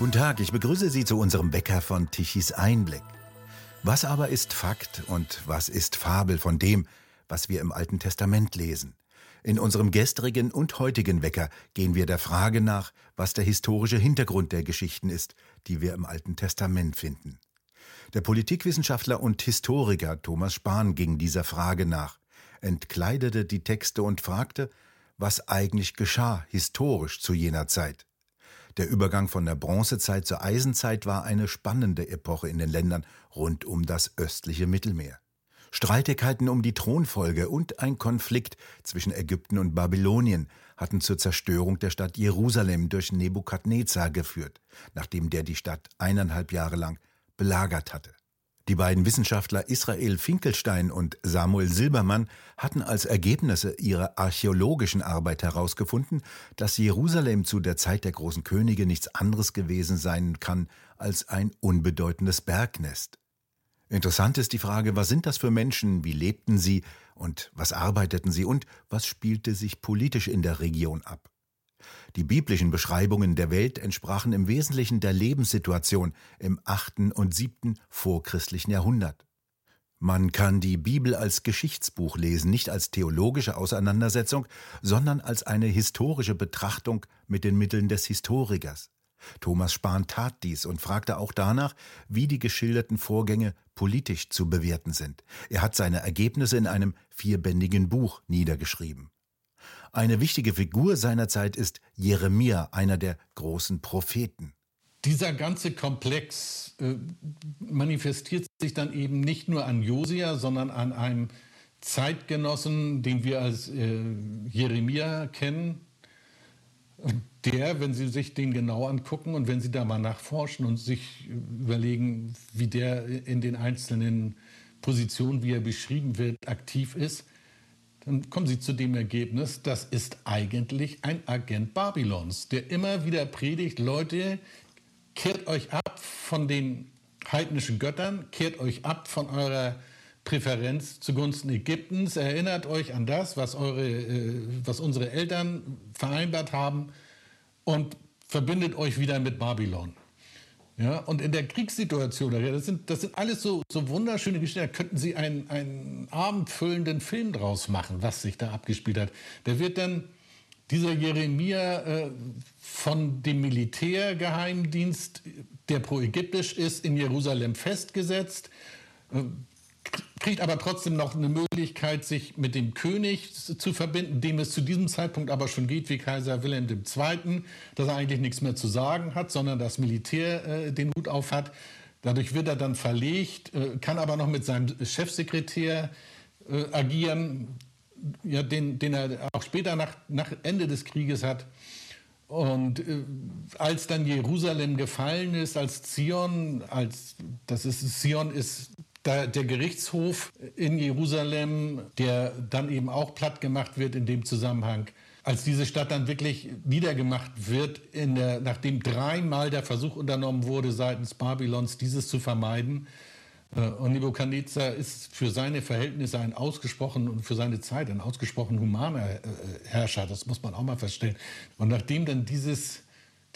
Guten Tag, ich begrüße Sie zu unserem Bäcker von Tichys Einblick. Was aber ist Fakt und was ist Fabel von dem, was wir im Alten Testament lesen? In unserem gestrigen und heutigen Wecker gehen wir der Frage nach, was der historische Hintergrund der Geschichten ist, die wir im Alten Testament finden. Der Politikwissenschaftler und Historiker Thomas Spahn ging dieser Frage nach, entkleidete die Texte und fragte, was eigentlich geschah historisch zu jener Zeit. Der Übergang von der Bronzezeit zur Eisenzeit war eine spannende Epoche in den Ländern rund um das östliche Mittelmeer. Streitigkeiten um die Thronfolge und ein Konflikt zwischen Ägypten und Babylonien hatten zur Zerstörung der Stadt Jerusalem durch Nebukadnezar geführt, nachdem der die Stadt eineinhalb Jahre lang belagert hatte. Die beiden Wissenschaftler Israel Finkelstein und Samuel Silbermann hatten als Ergebnisse ihrer archäologischen Arbeit herausgefunden, dass Jerusalem zu der Zeit der großen Könige nichts anderes gewesen sein kann als ein unbedeutendes Bergnest. Interessant ist die Frage, was sind das für Menschen, wie lebten sie und was arbeiteten sie und was spielte sich politisch in der Region ab. Die biblischen Beschreibungen der Welt entsprachen im Wesentlichen der Lebenssituation im achten und siebten vorchristlichen Jahrhundert. Man kann die Bibel als Geschichtsbuch lesen, nicht als theologische Auseinandersetzung, sondern als eine historische Betrachtung mit den Mitteln des Historikers. Thomas Spahn tat dies und fragte auch danach, wie die geschilderten Vorgänge politisch zu bewerten sind. Er hat seine Ergebnisse in einem vierbändigen Buch niedergeschrieben. Eine wichtige Figur seiner Zeit ist Jeremia, einer der großen Propheten. Dieser ganze Komplex äh, manifestiert sich dann eben nicht nur an Josia, sondern an einem Zeitgenossen, den wir als äh, Jeremia kennen, der, wenn Sie sich den genau angucken und wenn Sie da mal nachforschen und sich überlegen, wie der in den einzelnen Positionen, wie er beschrieben wird, aktiv ist, dann kommen Sie zu dem Ergebnis, das ist eigentlich ein Agent Babylons, der immer wieder predigt, Leute, kehrt euch ab von den heidnischen Göttern, kehrt euch ab von eurer Präferenz zugunsten Ägyptens, erinnert euch an das, was, eure, äh, was unsere Eltern vereinbart haben und verbindet euch wieder mit Babylon. Ja, und in der Kriegssituation, das sind, das sind alles so, so wunderschöne Geschichten, da könnten Sie einen, einen abendfüllenden Film draus machen, was sich da abgespielt hat. Da wird dann dieser Jeremia äh, von dem Militärgeheimdienst, der pro-ägyptisch ist, in Jerusalem festgesetzt. Kriegt aber trotzdem noch eine Möglichkeit, sich mit dem König zu verbinden, dem es zu diesem Zeitpunkt aber schon geht wie Kaiser Wilhelm II., dass er eigentlich nichts mehr zu sagen hat, sondern das Militär äh, den Hut auf hat. Dadurch wird er dann verlegt, äh, kann aber noch mit seinem Chefsekretär äh, agieren, ja, den, den er auch später nach, nach Ende des Krieges hat. Und äh, als dann Jerusalem gefallen ist, als Zion, als das ist Zion ist der Gerichtshof in Jerusalem, der dann eben auch platt gemacht wird in dem Zusammenhang, als diese Stadt dann wirklich niedergemacht wird, der, nachdem dreimal der Versuch unternommen wurde, seitens Babylons dieses zu vermeiden. Äh, und Nebuchadnezzar ist für seine Verhältnisse ein ausgesprochen und für seine Zeit ein ausgesprochen humaner äh, Herrscher. Das muss man auch mal feststellen. Und nachdem dann dieses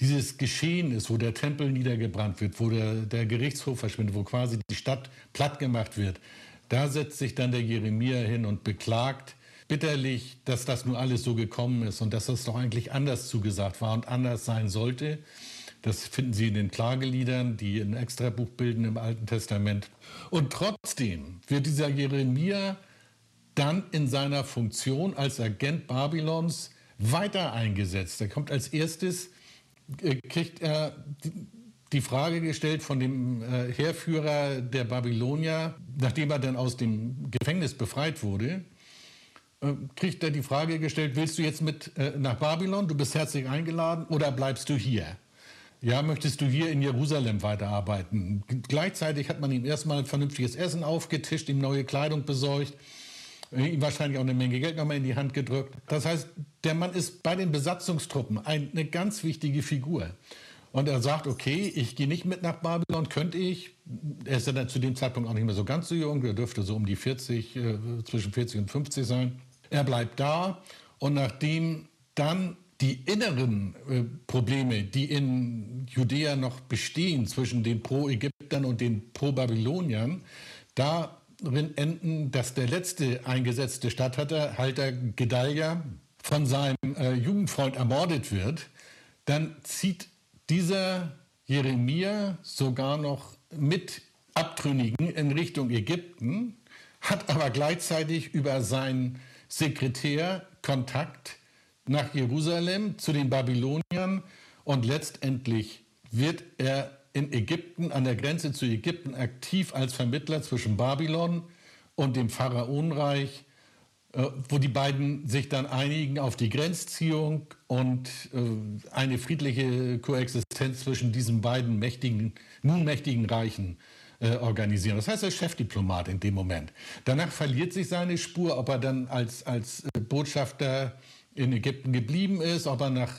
dieses Geschehen ist, wo der Tempel niedergebrannt wird, wo der, der Gerichtshof verschwindet, wo quasi die Stadt platt gemacht wird, da setzt sich dann der Jeremia hin und beklagt bitterlich, dass das nur alles so gekommen ist und dass das doch eigentlich anders zugesagt war und anders sein sollte. Das finden Sie in den Klageliedern, die ein Extrabuch bilden im Alten Testament. Und trotzdem wird dieser Jeremia dann in seiner Funktion als Agent Babylons weiter eingesetzt. Er kommt als erstes kriegt er die Frage gestellt von dem äh, Heerführer der Babylonier, nachdem er dann aus dem Gefängnis befreit wurde, äh, kriegt er die Frage gestellt, willst du jetzt mit nach Babylon, du bist herzlich eingeladen, oder bleibst du hier? Ja, möchtest du hier in Jerusalem weiterarbeiten? Gleichzeitig hat man ihm erstmal vernünftiges Essen aufgetischt, ihm neue Kleidung besorgt ihm wahrscheinlich auch eine Menge Geld nochmal in die Hand gedrückt. Das heißt, der Mann ist bei den Besatzungstruppen eine ganz wichtige Figur. Und er sagt, okay, ich gehe nicht mit nach Babylon, könnte ich. Er ist ja dann zu dem Zeitpunkt auch nicht mehr so ganz so jung, er dürfte so um die 40, äh, zwischen 40 und 50 sein. Er bleibt da und nachdem dann die inneren äh, Probleme, die in Judäa noch bestehen zwischen den Pro-Ägyptern und den Pro-Babyloniern, darin enden, dass der letzte eingesetzte Statthalter, Halter Gedalia, von seinem äh, Jugendfreund ermordet wird, dann zieht dieser Jeremia sogar noch mit Abtrünnigen in Richtung Ägypten, hat aber gleichzeitig über seinen Sekretär Kontakt nach Jerusalem zu den Babyloniern und letztendlich wird er in Ägypten, an der Grenze zu Ägypten, aktiv als Vermittler zwischen Babylon und dem Pharaonenreich, äh, wo die beiden sich dann einigen auf die Grenzziehung und äh, eine friedliche Koexistenz zwischen diesen beiden mächtigen, nun mächtigen Reichen äh, organisieren. Das heißt, er ist Chefdiplomat in dem Moment. Danach verliert sich seine Spur, ob er dann als, als Botschafter in Ägypten geblieben ist, ob er nach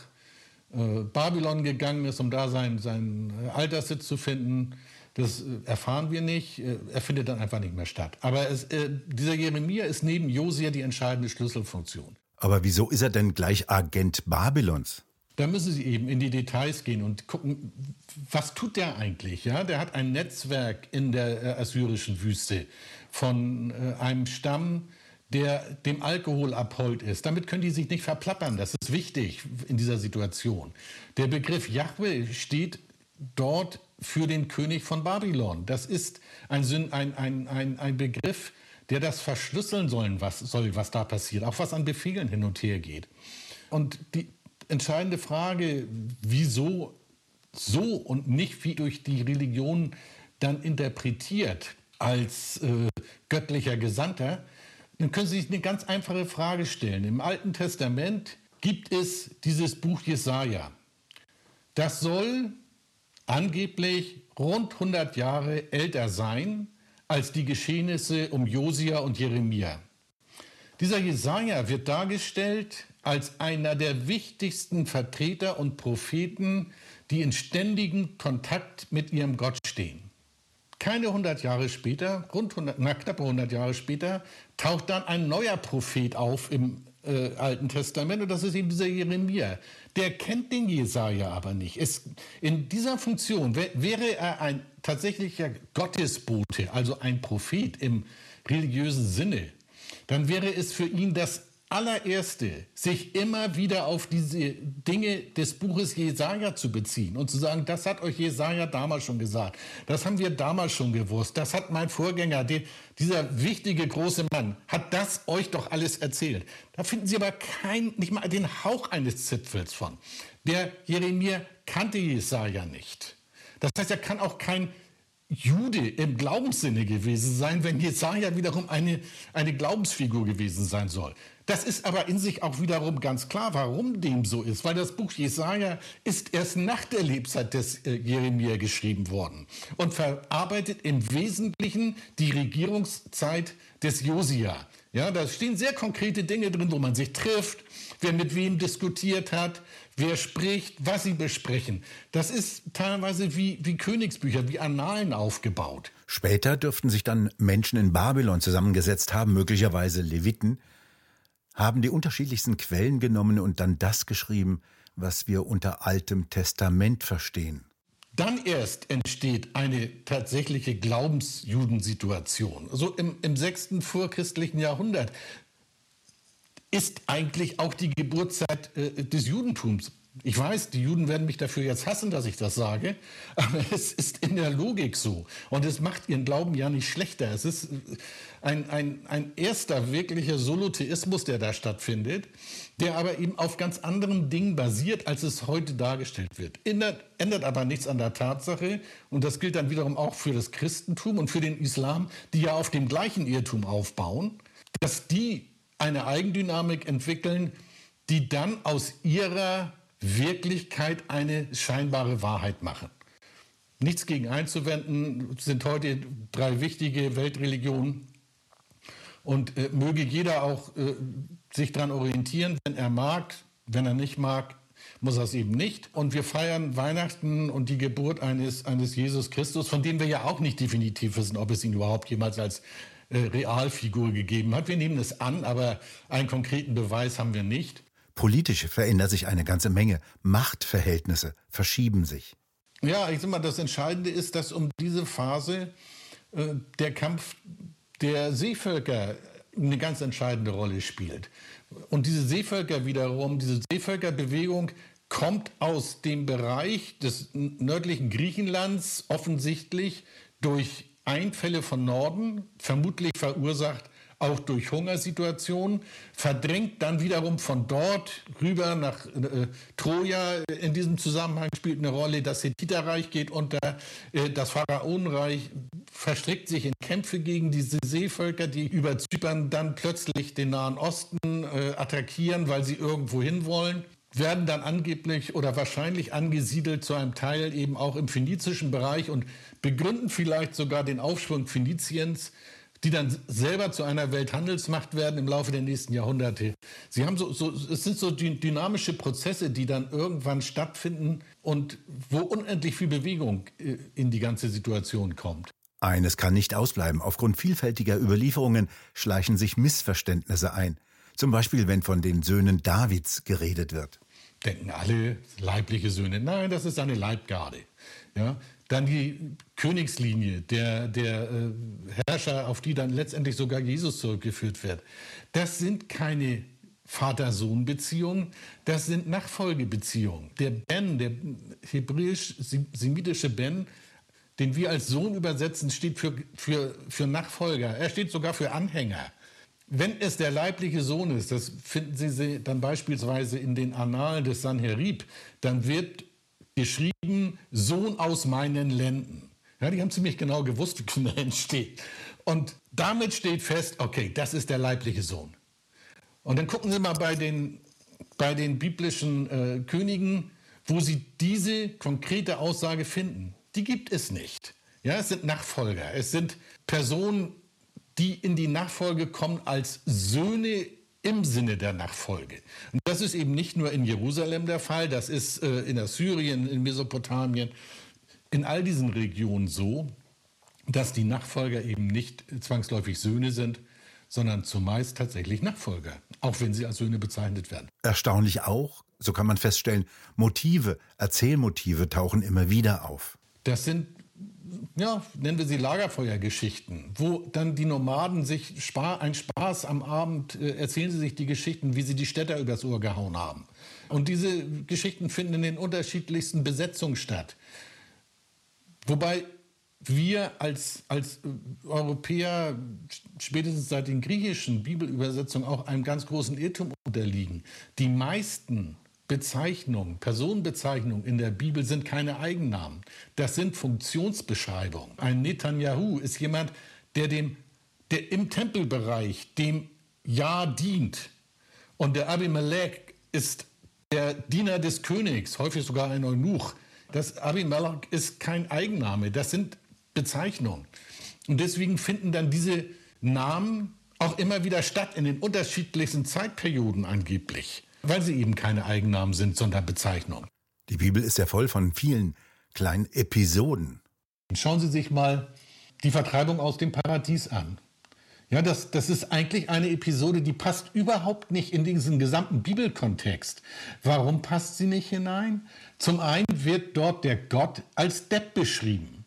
Babylon gegangen ist, um da seinen, seinen äh, Alterssitz zu finden. Das äh, erfahren wir nicht. Äh, er findet dann einfach nicht mehr statt. Aber es, äh, dieser Jeremia ist neben Josia die entscheidende Schlüsselfunktion. Aber wieso ist er denn gleich Agent Babylons? Da müssen Sie eben in die Details gehen und gucken, was tut der eigentlich? Ja, der hat ein Netzwerk in der assyrischen Wüste von einem Stamm, der dem Alkohol abhold ist. Damit können die sich nicht verplappern. Das ist wichtig in dieser Situation. Der Begriff Yahweh steht dort für den König von Babylon. Das ist ein, ein, ein, ein, Begriff, der das verschlüsseln soll was, soll, was da passiert, auch was an Befehlen hin und her geht. Und die entscheidende Frage, wieso so und nicht wie durch die Religion dann interpretiert als äh, göttlicher Gesandter, dann können Sie sich eine ganz einfache Frage stellen. Im Alten Testament gibt es dieses Buch Jesaja. Das soll angeblich rund 100 Jahre älter sein als die Geschehnisse um Josia und Jeremia. Dieser Jesaja wird dargestellt als einer der wichtigsten Vertreter und Propheten, die in ständigem Kontakt mit ihrem Gott stehen. Keine 100 Jahre später, rund 100, na, knappe 100 Jahre später, taucht dann ein neuer Prophet auf im äh, Alten Testament und das ist eben dieser Jeremia. Der kennt den Jesaja aber nicht. Es, in dieser Funktion wär, wäre er ein tatsächlicher Gottesbote, also ein Prophet im religiösen Sinne, dann wäre es für ihn das allererste, sich immer wieder auf diese Dinge des Buches Jesaja zu beziehen und zu sagen, das hat euch Jesaja damals schon gesagt, das haben wir damals schon gewusst, das hat mein Vorgänger, den, dieser wichtige große Mann, hat das euch doch alles erzählt. Da finden Sie aber kein, nicht mal den Hauch eines Zipfels von. Der Jeremia kannte Jesaja nicht. Das heißt, er kann auch kein Jude im Glaubenssinne gewesen sein, wenn Jesaja wiederum eine, eine Glaubensfigur gewesen sein soll. Das ist aber in sich auch wiederum ganz klar, warum dem so ist, weil das Buch Jesaja ist erst nach der Lebzeit des äh, Jeremia geschrieben worden und verarbeitet im Wesentlichen die Regierungszeit des Josia. Ja, da stehen sehr konkrete Dinge drin, wo man sich trifft, wer mit wem diskutiert hat, wer spricht, was sie besprechen. Das ist teilweise wie, wie Königsbücher, wie Annalen aufgebaut. Später dürften sich dann Menschen in Babylon zusammengesetzt haben, möglicherweise Leviten, haben die unterschiedlichsten Quellen genommen und dann das geschrieben, was wir unter Altem Testament verstehen. Dann erst entsteht eine tatsächliche Glaubensjudensituation. So im, im 6. vorchristlichen Jahrhundert ist eigentlich auch die Geburtszeit äh, des Judentums. Ich weiß, die Juden werden mich dafür jetzt hassen, dass ich das sage, aber es ist in der Logik so. Und es macht ihren Glauben ja nicht schlechter. Es ist ein, ein, ein erster wirklicher Solotheismus, der da stattfindet, der aber eben auf ganz anderen Dingen basiert, als es heute dargestellt wird. Ändert, ändert aber nichts an der Tatsache, und das gilt dann wiederum auch für das Christentum und für den Islam, die ja auf dem gleichen Irrtum aufbauen, dass die eine Eigendynamik entwickeln, die dann aus ihrer Wirklichkeit eine scheinbare Wahrheit machen. Nichts gegen einzuwenden, sind heute drei wichtige Weltreligionen. Und äh, möge jeder auch äh, sich daran orientieren, wenn er mag, wenn er nicht mag, muss er es eben nicht. Und wir feiern Weihnachten und die Geburt eines, eines Jesus Christus, von dem wir ja auch nicht definitiv wissen, ob es ihn überhaupt jemals als äh, Realfigur gegeben hat. Wir nehmen es an, aber einen konkreten Beweis haben wir nicht. Politisch verändert sich eine ganze Menge. Machtverhältnisse verschieben sich. Ja, ich sag mal, das Entscheidende ist, dass um diese Phase äh, der Kampf der Seevölker eine ganz entscheidende Rolle spielt. Und diese Seevölker wiederum, diese Seevölkerbewegung kommt aus dem Bereich des nördlichen Griechenlands offensichtlich durch Einfälle von Norden, vermutlich verursacht auch durch Hungersituationen, verdrängt dann wiederum von dort rüber nach äh, Troja. In diesem Zusammenhang spielt eine Rolle, das Hethiterreich geht unter, äh, das Pharaonenreich verstrickt sich in Kämpfe gegen diese Seevölker, die über Zypern dann plötzlich den Nahen Osten äh, attackieren, weil sie irgendwo hin wollen werden dann angeblich oder wahrscheinlich angesiedelt zu einem Teil eben auch im phönizischen Bereich und begründen vielleicht sogar den Aufschwung Phöniziens die dann selber zu einer Welthandelsmacht werden im Laufe der nächsten Jahrhunderte. Sie haben so, so, es sind so dynamische Prozesse, die dann irgendwann stattfinden und wo unendlich viel Bewegung äh, in die ganze Situation kommt. Eines kann nicht ausbleiben. Aufgrund vielfältiger Überlieferungen schleichen sich Missverständnisse ein. Zum Beispiel, wenn von den Söhnen Davids geredet wird. Denken alle leibliche Söhne. Nein, das ist eine Leibgarde. Ja, dann die Königslinie der, der äh, Herrscher, auf die dann letztendlich sogar Jesus zurückgeführt wird. Das sind keine Vater-Sohn-Beziehungen, das sind Nachfolgebeziehungen. Der Ben, der hebräisch-semitische Ben, den wir als Sohn übersetzen, steht für, für, für Nachfolger. Er steht sogar für Anhänger. Wenn es der leibliche Sohn ist, das finden Sie dann beispielsweise in den Annalen des Sanherib, dann wird geschrieben, Sohn aus meinen Lenden. Ja, die haben ziemlich genau gewusst, wie Kinder entstehen. Und damit steht fest, okay, das ist der leibliche Sohn. Und dann gucken Sie mal bei den, bei den biblischen äh, Königen, wo Sie diese konkrete Aussage finden. Die gibt es nicht. Ja, es sind Nachfolger. Es sind Personen, die in die Nachfolge kommen als Söhne im Sinne der Nachfolge. Und das ist eben nicht nur in Jerusalem der Fall, das ist äh, in Assyrien, in Mesopotamien, in all diesen Regionen so, dass die Nachfolger eben nicht zwangsläufig Söhne sind, sondern zumeist tatsächlich Nachfolger, auch wenn sie als Söhne bezeichnet werden. Erstaunlich auch, so kann man feststellen, Motive, Erzählmotive tauchen immer wieder auf. Das sind ja, nennen wir sie Lagerfeuergeschichten, wo dann die Nomaden sich Spa ein Spaß am Abend äh, erzählen sie sich die Geschichten, wie sie die Städter übers Ohr gehauen haben. Und diese Geschichten finden in den unterschiedlichsten Besetzungen statt. Wobei wir als, als äh, Europäer spätestens seit den griechischen Bibelübersetzungen auch einem ganz großen Irrtum unterliegen. Die meisten Bezeichnungen, Personenbezeichnungen in der Bibel sind keine Eigennamen. Das sind Funktionsbeschreibungen. Ein Netanyahu ist jemand, der, dem, der im Tempelbereich dem Ja dient. Und der Abimelech ist der Diener des Königs, häufig sogar ein Eunuch. Das Abimelech ist kein Eigenname, das sind Bezeichnungen. Und deswegen finden dann diese Namen auch immer wieder statt in den unterschiedlichsten Zeitperioden angeblich weil sie eben keine Eigennamen sind, sondern Bezeichnungen. Die Bibel ist ja voll von vielen kleinen Episoden. Schauen Sie sich mal die Vertreibung aus dem Paradies an. Ja, das, das ist eigentlich eine Episode, die passt überhaupt nicht in diesen gesamten Bibelkontext. Warum passt sie nicht hinein? Zum einen wird dort der Gott als Depp beschrieben.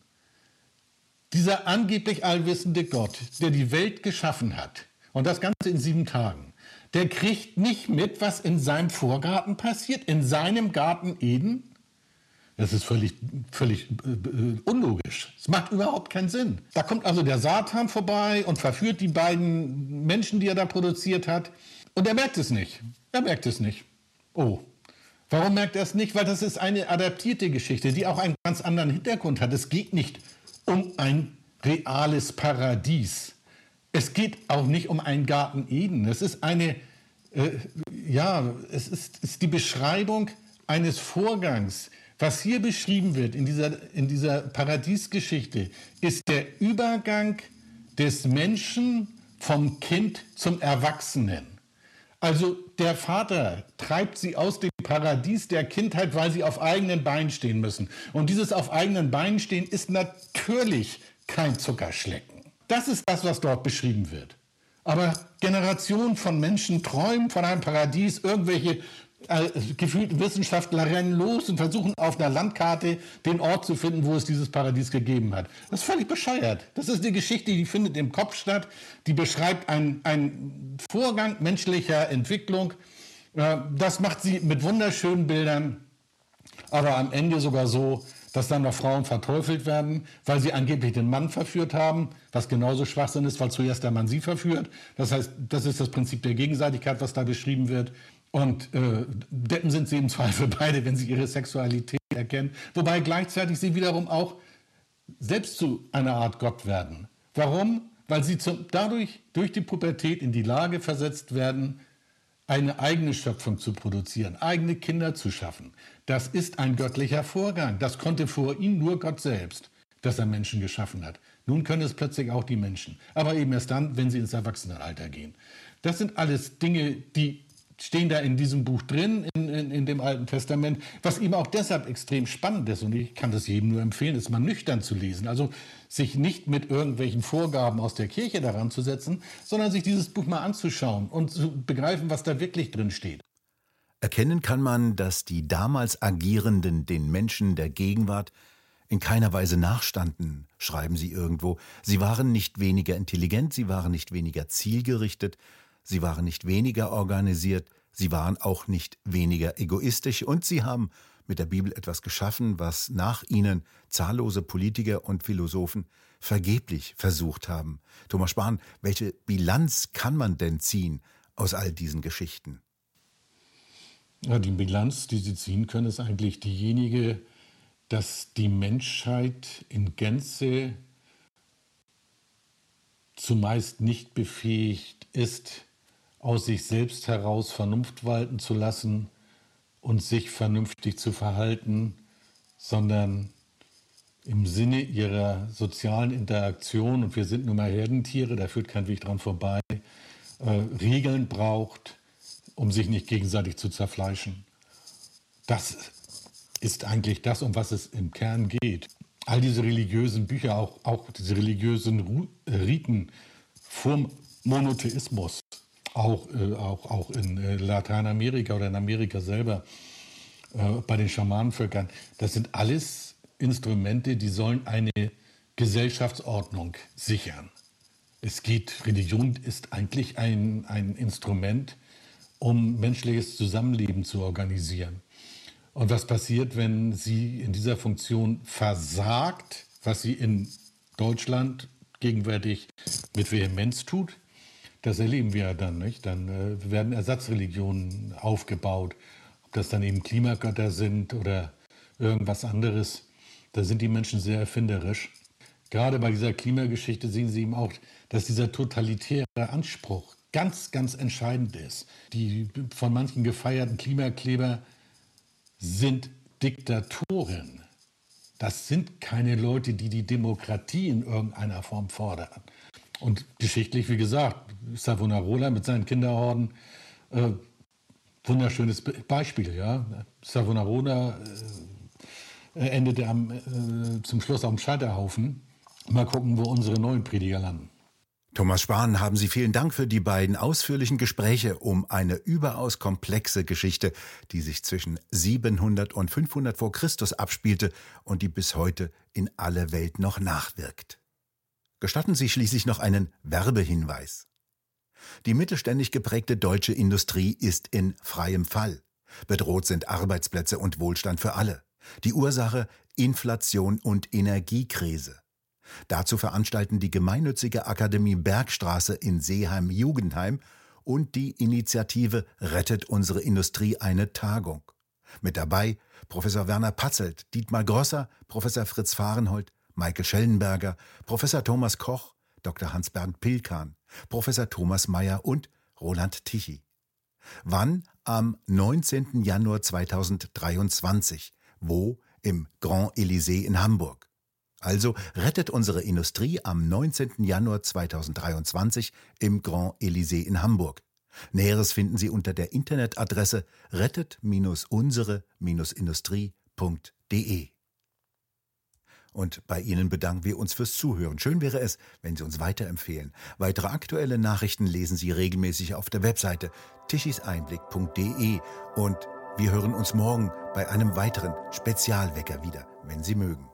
Dieser angeblich allwissende Gott, der die Welt geschaffen hat und das Ganze in sieben Tagen der kriegt nicht mit, was in seinem Vorgarten passiert, in seinem Garten Eden. Das ist völlig, völlig äh, äh, unlogisch. Es macht überhaupt keinen Sinn. Da kommt also der Satan vorbei und verführt die beiden Menschen, die er da produziert hat. Und er merkt es nicht. Er merkt es nicht. Oh. Warum merkt er es nicht? Weil das ist eine adaptierte Geschichte, die auch einen ganz anderen Hintergrund hat. Es geht nicht um ein reales Paradies. Es geht auch nicht um einen Garten Eden. Es ist eine, äh, ja, es ist, ist die Beschreibung eines Vorgangs. Was hier beschrieben wird in dieser, in dieser Paradiesgeschichte, ist der Übergang des Menschen vom Kind zum Erwachsenen. Also der Vater treibt sie aus dem Paradies der Kindheit, weil sie auf eigenen Beinen stehen müssen. Und dieses auf eigenen Beinen stehen ist natürlich kein Zuckerschlecken. Das ist das, was dort beschrieben wird. Aber Generationen von Menschen träumen von einem Paradies, irgendwelche äh, gefühlt Wissenschaftler rennen los und versuchen auf einer Landkarte den Ort zu finden, wo es dieses Paradies gegeben hat. Das ist völlig bescheuert. Das ist eine Geschichte, die findet im Kopf statt. Die beschreibt einen Vorgang menschlicher Entwicklung. Äh, das macht sie mit wunderschönen Bildern, aber am Ende sogar so, dass dann noch Frauen verteufelt werden, weil sie angeblich den Mann verführt haben, was genauso Schwachsinn ist, weil zuerst der Mann sie verführt. Das heißt, das ist das Prinzip der Gegenseitigkeit, was da beschrieben wird. Und äh, Deppen sind sie im Zweifel beide, wenn sie ihre Sexualität erkennen. Wobei gleichzeitig sie wiederum auch selbst zu einer Art Gott werden. Warum? Weil sie zum, dadurch durch die Pubertät in die Lage versetzt werden, eine eigene Schöpfung zu produzieren, eigene Kinder zu schaffen. Das ist ein göttlicher Vorgang. Das konnte vor ihnen nur Gott selbst, dass er Menschen geschaffen hat. Nun können es plötzlich auch die Menschen. Aber eben erst dann, wenn sie ins Erwachsenenalter gehen. Das sind alles Dinge, die stehen da in diesem Buch drin, in, in, in, dem Alten Testament, was eben auch deshalb extrem spannend ist. Und ich kann das jedem nur empfehlen, es mal nüchtern zu lesen. Also sich nicht mit irgendwelchen Vorgaben aus der Kirche daran zu setzen, sondern sich dieses Buch mal anzuschauen und zu begreifen, was da wirklich drin steht. Erkennen kann man, dass die damals Agierenden den Menschen der Gegenwart in keiner Weise nachstanden, schreiben sie irgendwo. Sie waren nicht weniger intelligent, sie waren nicht weniger zielgerichtet, sie waren nicht weniger organisiert, sie waren auch nicht weniger egoistisch und sie haben mit der Bibel etwas geschaffen, was nach ihnen zahllose Politiker und Philosophen vergeblich versucht haben. Thomas Spahn, welche Bilanz kann man denn ziehen aus all diesen Geschichten? Ja, die Bilanz, die Sie ziehen können, ist eigentlich diejenige, dass die Menschheit in Gänze zumeist nicht befähigt ist, aus sich selbst heraus Vernunft walten zu lassen und sich vernünftig zu verhalten, sondern im Sinne ihrer sozialen Interaktion, und wir sind nun mal Herdentiere, da führt kein Weg dran vorbei, äh, Regeln braucht, um sich nicht gegenseitig zu zerfleischen. Das ist eigentlich das, um was es im Kern geht. All diese religiösen Bücher, auch, auch diese religiösen Riten vom Monotheismus, auch, äh, auch, auch in äh, Lateinamerika oder in Amerika selber, äh, bei den Schamanenvölkern, das sind alles Instrumente, die sollen eine Gesellschaftsordnung sichern. Es geht, Religion ist eigentlich ein, ein Instrument, um menschliches Zusammenleben zu organisieren. Und was passiert, wenn sie in dieser Funktion versagt, was sie in Deutschland gegenwärtig mit Vehemenz tut? Das erleben wir ja dann, nicht? Dann äh, werden Ersatzreligionen aufgebaut, ob das dann eben Klimagötter sind oder irgendwas anderes. Da sind die Menschen sehr erfinderisch. Gerade bei dieser Klimageschichte sehen Sie eben auch, dass dieser totalitäre Anspruch ganz, ganz entscheidend ist. Die von manchen gefeierten Klimakleber sind Diktatoren. Das sind keine Leute, die die Demokratie in irgendeiner Form fordern. Und geschichtlich, wie gesagt, Savonarola mit seinen Kinderhorden, äh, wunderschönes Beispiel. Ja? Savonarola äh, endete am, äh, zum Schluss am Scheiterhaufen. Mal gucken, wo unsere neuen Prediger landen. Thomas Spahn, haben Sie vielen Dank für die beiden ausführlichen Gespräche um eine überaus komplexe Geschichte, die sich zwischen 700 und 500 vor Christus abspielte und die bis heute in aller Welt noch nachwirkt. Gestatten Sie schließlich noch einen Werbehinweis. Die mittelständig geprägte deutsche Industrie ist in freiem Fall. Bedroht sind Arbeitsplätze und Wohlstand für alle. Die Ursache Inflation und Energiekrise. Dazu veranstalten die gemeinnützige Akademie Bergstraße in Seeheim-Jugendheim und die Initiative Rettet unsere Industrie eine Tagung. Mit dabei Professor Werner Patzelt, Dietmar Grosser, Professor Fritz Fahrenhold, Michael Schellenberger, Professor Thomas Koch, Dr. Hans-Bernd Pilkan, Professor Thomas Mayer und Roland Tichy. Wann? Am 19. Januar 2023. Wo? Im Grand Elysée in Hamburg. Also rettet unsere Industrie am 19. Januar 2023 im Grand Elysée in Hamburg. Näheres finden Sie unter der Internetadresse rettet-unsere-industrie.de. Und bei Ihnen bedanken wir uns fürs Zuhören. Schön wäre es, wenn Sie uns weiterempfehlen. Weitere aktuelle Nachrichten lesen Sie regelmäßig auf der Webseite tischiseinblick.de. Und wir hören uns morgen bei einem weiteren Spezialwecker wieder, wenn Sie mögen.